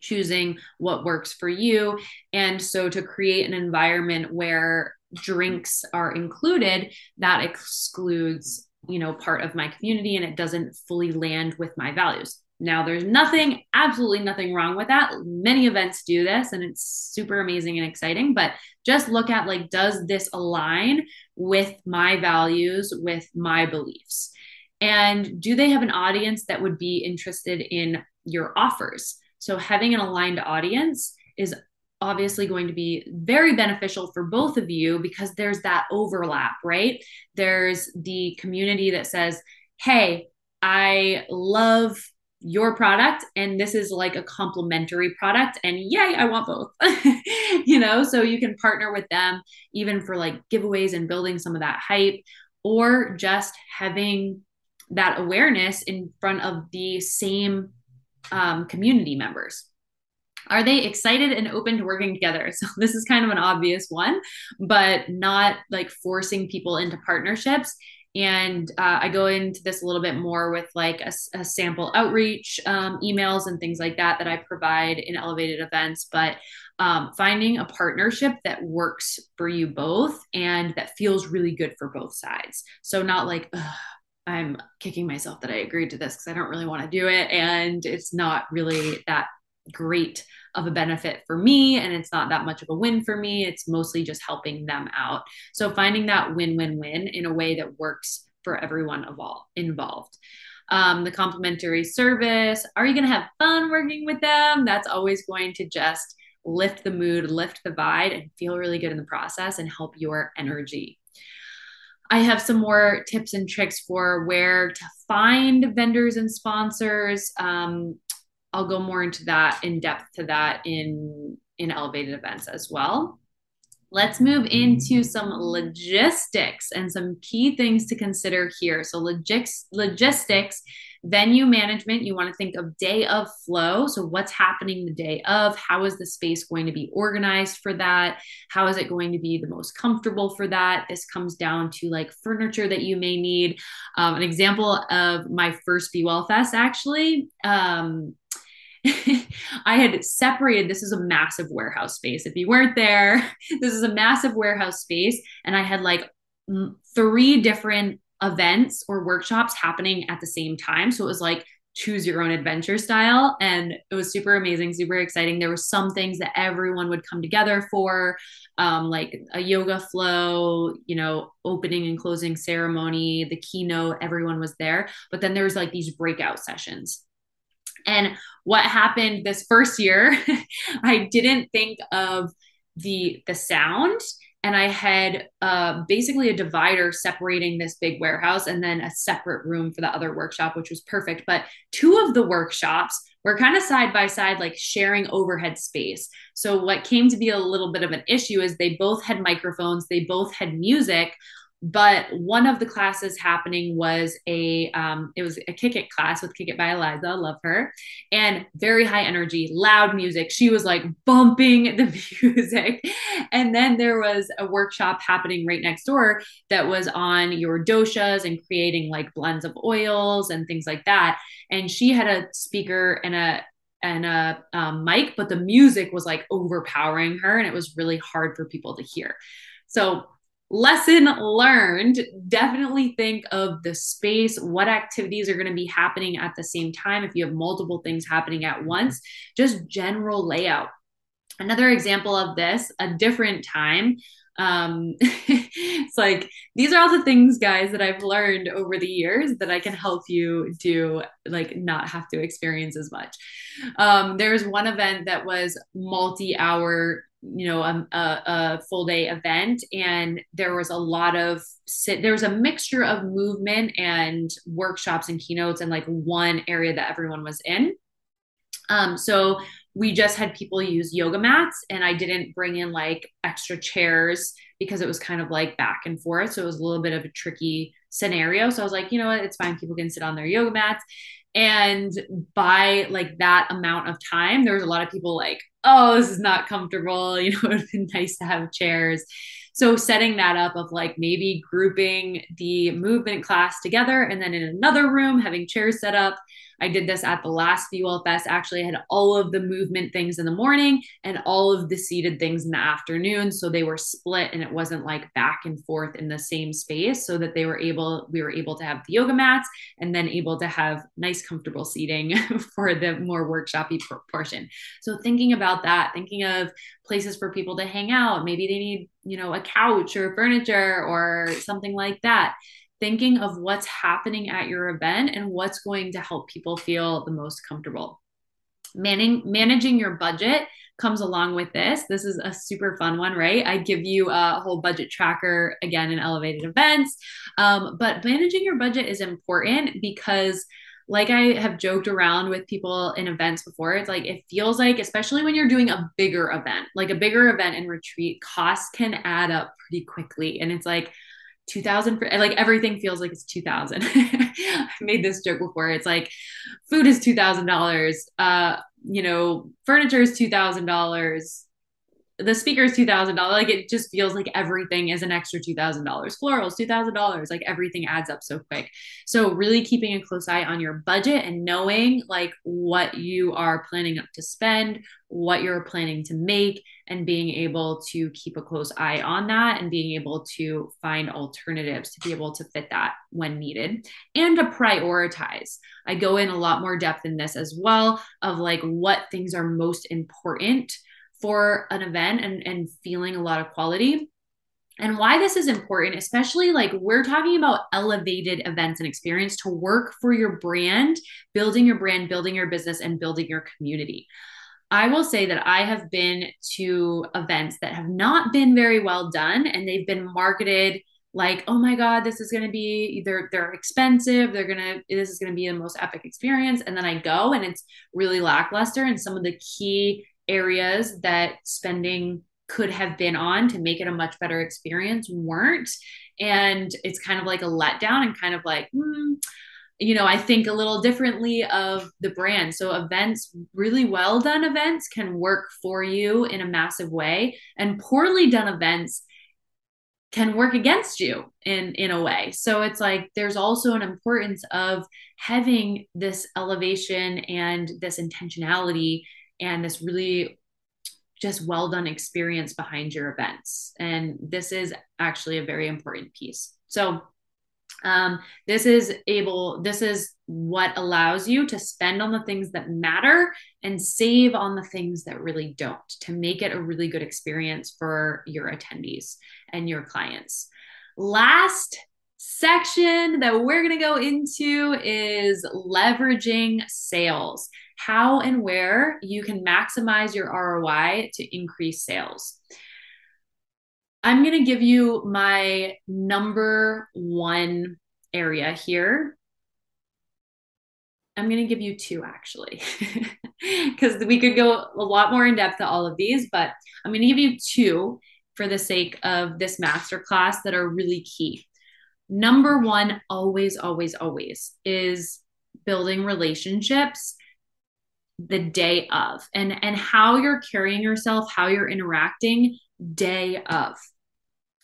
choosing what works for you. And so to create an environment where drinks are included, that excludes, you know, part of my community and it doesn't fully land with my values. Now, there's nothing, absolutely nothing wrong with that. Many events do this and it's super amazing and exciting, but just look at like, does this align with my values, with my beliefs? And do they have an audience that would be interested in your offers? So, having an aligned audience is obviously going to be very beneficial for both of you because there's that overlap, right? There's the community that says, hey, I love your product and this is like a complementary product and yay i want both you know so you can partner with them even for like giveaways and building some of that hype or just having that awareness in front of the same um, community members are they excited and open to working together? So this is kind of an obvious one, but not like forcing people into partnerships. And uh, I go into this a little bit more with like a, a sample outreach um, emails and things like that that I provide in elevated events. But um, finding a partnership that works for you both and that feels really good for both sides. So not like, I'm kicking myself that I agreed to this because I don't really want to do it. And it's not really that great of a benefit for me and it's not that much of a win for me. It's mostly just helping them out. So finding that win-win-win in a way that works for everyone involved. Um, the complimentary service are you going to have fun working with them? That's always going to just lift the mood lift the vibe and feel really good in the process and help your energy. I have some more tips and tricks for where to find vendors and sponsors. Um, I'll go more into that in depth to that in in elevated events as well. Let's move into some logistics and some key things to consider here. So logistics logistics Venue management, you want to think of day of flow. So, what's happening the day of? How is the space going to be organized for that? How is it going to be the most comfortable for that? This comes down to like furniture that you may need. Um, an example of my first Be Well Fest actually. Um, I had separated this is a massive warehouse space. If you weren't there, this is a massive warehouse space. And I had like three different events or workshops happening at the same time. So it was like choose your own adventure style. And it was super amazing, super exciting. There were some things that everyone would come together for, um, like a yoga flow, you know, opening and closing ceremony, the keynote, everyone was there. But then there was like these breakout sessions. And what happened this first year, I didn't think of the the sound and I had uh, basically a divider separating this big warehouse and then a separate room for the other workshop, which was perfect. But two of the workshops were kind of side by side, like sharing overhead space. So, what came to be a little bit of an issue is they both had microphones, they both had music, but one of the classes happening was a um, it was a kick it class with kick it by eliza love her and very high energy loud music. She was like bumping the music. And then there was a workshop happening right next door that was on your doshas and creating like blends of oils and things like that. And she had a speaker and a and a um, mic but the music was like overpowering her and it was really hard for people to hear. So lesson learned. Definitely think of the space what activities are going to be happening at the same time if you have multiple things happening at once just general layout. Another example of this a different time um it's like these are all the things guys that i've learned over the years that i can help you do like not have to experience as much. Um there's one event that was multi-hour you know a, a, a, full day event and there was a lot of there was a mixture of movement and workshops and keynotes and like one area that everyone was in. Um, so we just had people use yoga mats and i didn't bring in like extra chairs because it was kind of like back and forth. So it was a little bit of a tricky scenario. So i was like you know what? It's fine. People can sit on their yoga mats. And by like that amount of time there was a lot of people like oh, this is not comfortable. You know, it would have been nice to have chairs. So setting that up of like maybe grouping the movement class together and then in another room having chairs set up I did this at the last Well Fest. Actually, I had all of the movement things in the morning and all of the seated things in the afternoon. So they were split and it wasn't like back and forth in the same space so that they were able, we were able to have the yoga mats and then able to have nice, comfortable seating for the more workshopy portion. So thinking about that, thinking of places for people to hang out, maybe they need, you know, a couch or furniture or something like that thinking of what's happening at your event and what's going to help people feel the most comfortable. Manning, managing your budget comes along with this. This is a super fun one, right? I give you a whole budget tracker again in elevated events. Um, but managing your budget is important because like I have joked around with people in events before, it's like it feels like, especially when you're doing a bigger event, like a bigger event and retreat, costs can add up pretty quickly. And it's like, 2000 for like everything feels like it's 2000 i made this joke before. It's like food is $2000 uh you know furniture is $2000 the speaker is $2000 like it just feels like everything is an extra $2000 florals $2000 like everything adds up so quick. So really keeping a close eye on your budget and knowing like what you are planning up to spend what you're planning to make and being able to keep a close eye on that and being able to find alternatives to be able to fit that when needed. And to prioritize. I go in a lot more depth in this as well of like what things are most important for an event and, and feeling a lot of quality and why this is important, especially like we're talking about elevated events and experience to work for your brand, building your brand, building your business, and building your community. I will say that I have been to events that have not been very well done and they've been marketed like, oh my God, this is going to be either they're expensive, they're going to, this is going to be the most epic experience. And then I go and it's really lackluster. And some of the key areas that spending could have been on to make it a much better experience weren't. And it's kind of like a letdown and kind of like, hmm, you know, I think a little differently of the brand. So events, really well done events can work for you in a massive way and poorly done events can work against you in in a way. So it's like there's also an importance of having this elevation and this intentionality and this really just well done experience behind your events. And this is actually a very important piece. So um, this is able this is what allows you to spend on the things that matter and save on the things that really don't to make it a really good experience for your attendees and your clients last section that we're going to go into is leveraging sales how and where you can maximize your ROI to increase sales. I'm going to give you my number one area here. I'm going to give you two actually, because we could go a lot more in depth to all of these, but I'm going to give you two for the sake of this masterclass that are really key. Number one, always, always, always is building relationships the day of and and how you're carrying yourself how you're interacting day of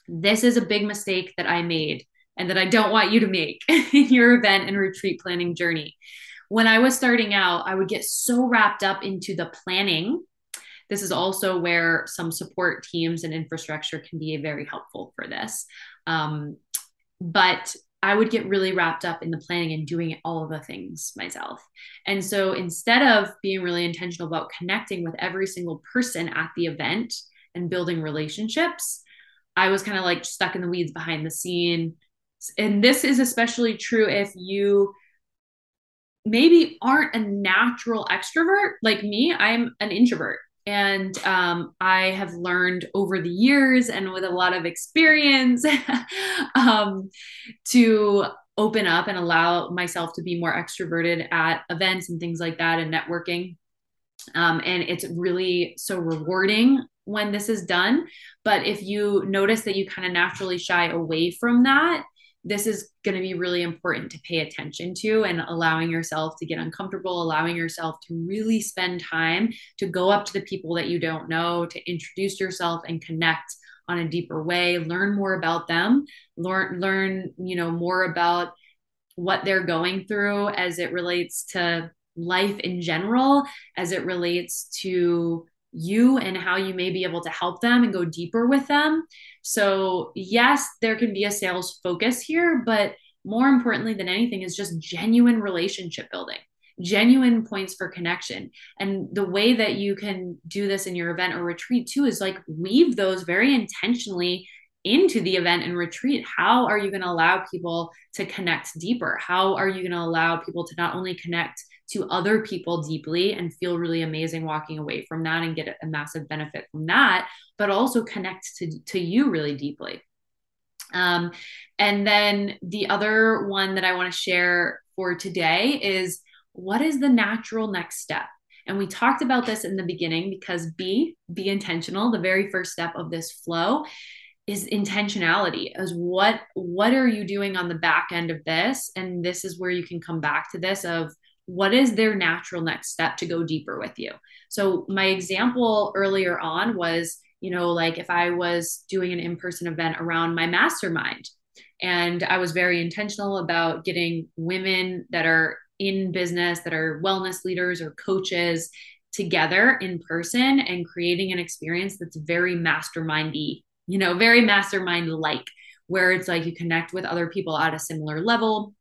this is a big mistake that I made and that I don't want you to make in your event and retreat planning journey. When I was starting out, I would get so wrapped up into the planning. This is also where some support teams and infrastructure can be very helpful for this. Um, but I would get really wrapped up in the planning and doing all of the things myself. And so instead of being really intentional about connecting with every single person at the event and building relationships, I was kind of like stuck in the weeds behind the scene. And this is especially true if you maybe aren't a natural extrovert like me. I'm an introvert. And um, I have learned over the years and with a lot of experience um, to open up and allow myself to be more extroverted at events and things like that and networking. Um, and it's really so rewarding when this is done. But if you notice that you kind of naturally shy away from that, this is going to be really important to pay attention to and allowing yourself to get uncomfortable, allowing yourself to really spend time to go up to the people that you don't know, to introduce yourself and connect on a deeper way, learn more about them, learn learn, you know, more about what they're going through as it relates to life in general, as it relates to you and how you may be able to help them and go deeper with them. So, yes, there can be a sales focus here, but more importantly than anything is just genuine relationship building, genuine points for connection. And the way that you can do this in your event or retreat too is like weave those very intentionally into the event and retreat. How are you going to allow people to connect deeper? How are you going to allow people to not only connect to other people deeply and feel really amazing walking away from that and get a massive benefit from that, but also connect to, to you really deeply. Um, and then the other one that I want to share for today is what is the natural next step? And we talked about this in the beginning because B, be intentional, the very first step of this flow is intentionality as what what are you doing on the back end of this and this is where you can come back to this of what is their natural next step to go deeper with you? So my example earlier on was you know like if i was doing an in-person event around my mastermind and i was very intentional about getting women that are in business that are wellness leaders or coaches together in person and creating an experience that's very mastermindy you know very mastermind like where it's like you connect with other people at a similar level.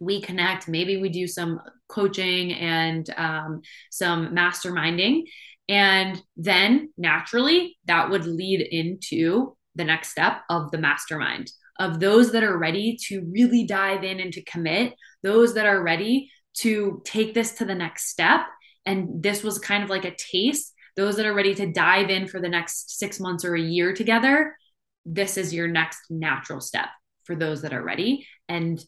We connect maybe we do some coaching and um, some masterminding. And then naturally that would lead into the next step of the mastermind of those that are ready to really dive in and to commit those that are ready to take this to the next step. And this was kind of like a taste. Those that are ready to dive in for the next six months or a year together this is your next natural step for those that are ready. And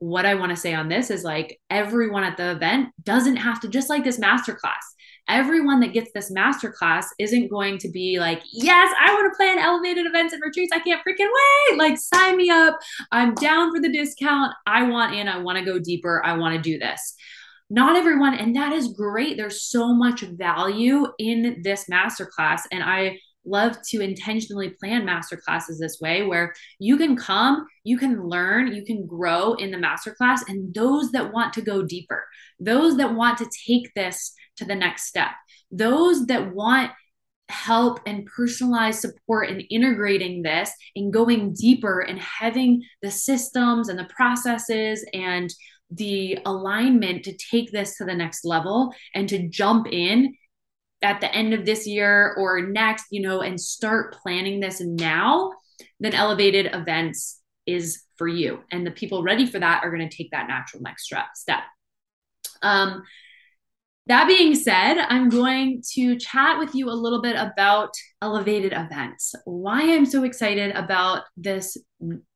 what I want to say on this is like everyone at the event doesn't have to just like this masterclass. everyone that gets this masterclass isn't going to be like, yes, I want to plan elevated events and retreats. I can't freaking wait. Like, sign me up. I'm down for the discount. I want in. I want to go deeper. I want to do this. Not everyone, and that is great. There's so much value in this masterclass. And I love to intentionally plan master classes this way where you can come, you can learn, you can grow in the master class. And those that want to go deeper, those that want to take this to the next step, those that want help and personalized support in integrating this and going deeper and having the systems and the processes and the alignment to take this to the next level and to jump in at the end of this year or next, you know, and start planning this now, then elevated events is for you. And the people ready for that are going to take that natural next step. Um, that being said, I'm going to chat with you a little bit about elevated events. Why I'm so excited about this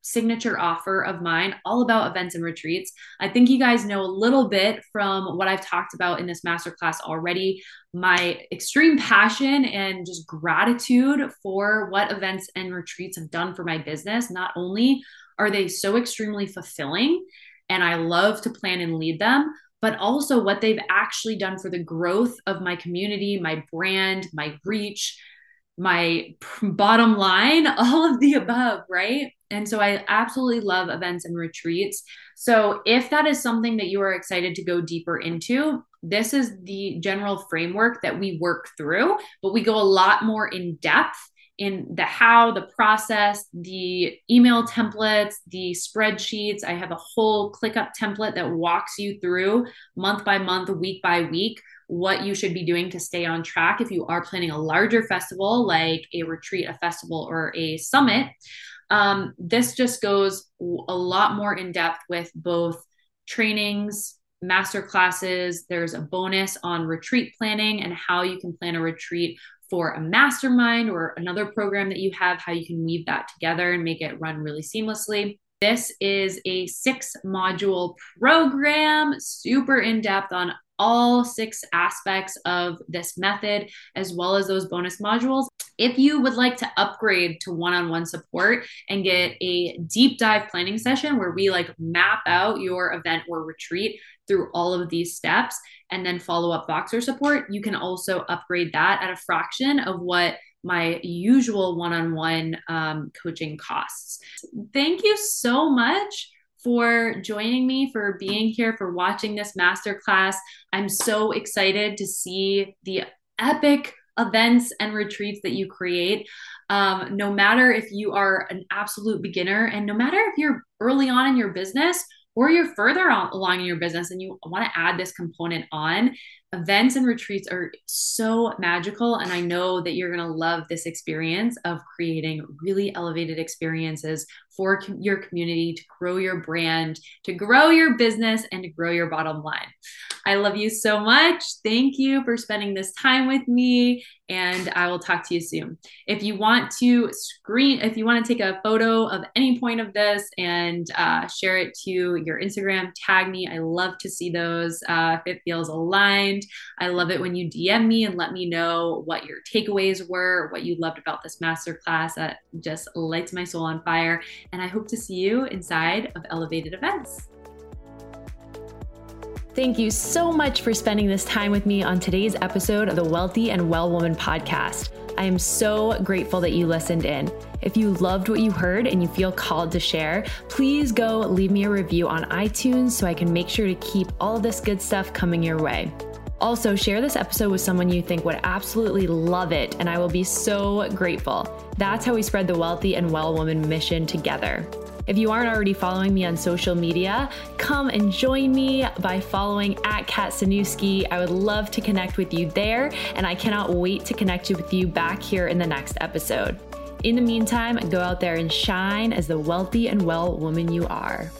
signature offer of mine, all about events and retreats. I think you guys know a little bit from what I've talked about in this masterclass already. My extreme passion and just gratitude for what events and retreats have done for my business. Not only are they so extremely fulfilling, and I love to plan and lead them but also what they've actually done for the growth of my community, my brand, my reach, my bottom line, all of the above, right? And so I absolutely love events and retreats. So if that is something that you are excited to go deeper into, this is the general framework that we work through, but we go a lot more in depth in the how, the process, the email templates, the spreadsheets. I have a whole ClickUp template that walks you through month by month, week by week, what you should be doing to stay on track if you are planning a larger festival like a retreat, a festival, or a summit. Um, this just goes a lot more in depth with both trainings, master classes. There's a bonus on retreat planning and how you can plan a retreat for a mastermind or another program that you have, how you can weave that together and make it run really seamlessly. This is a six module program, super in depth on all six aspects of this method, as well as those bonus modules. If you would like to upgrade to one on one support and get a deep dive planning session where we like map out your event or retreat through all of these steps and then follow up Voxer support, you can also upgrade that at a fraction of what my usual one on one coaching costs. Thank you so much for joining me, for being here, for watching this masterclass. I'm so excited to see the epic events and retreats that you create. Um, no matter if you are an absolute beginner, and no matter if you're early on in your business or you're further on, along in your business and you want to add this component on, events and retreats are so magical. And I know that you're going to love this experience of creating really elevated experiences for com- your community to grow your brand, to grow your business, and to grow your bottom line. I love you so much. Thank you for spending this time with me, and I will talk to you soon. If you want to screen, if you want to take a photo of any point of this and uh, share it to your Instagram, tag me. I love to see those uh, if it feels aligned. I love it when you DM me and let me know what your takeaways were, what you loved about this masterclass. That just lights my soul on fire. And I hope to see you inside of Elevated Events. Thank you so much for spending this time with me on today's episode of the Wealthy and Well Woman podcast. I am so grateful that you listened in. If you loved what you heard and you feel called to share, please go leave me a review on iTunes so I can make sure to keep all this good stuff coming your way. Also, share this episode with someone you think would absolutely love it, and I will be so grateful. That's how we spread the Wealthy and Well Woman mission together. If you aren't already following me on social media, come and join me by following at Kat Sanuski. I would love to connect with you there, and I cannot wait to connect with you back here in the next episode. In the meantime, go out there and shine as the wealthy and well woman you are.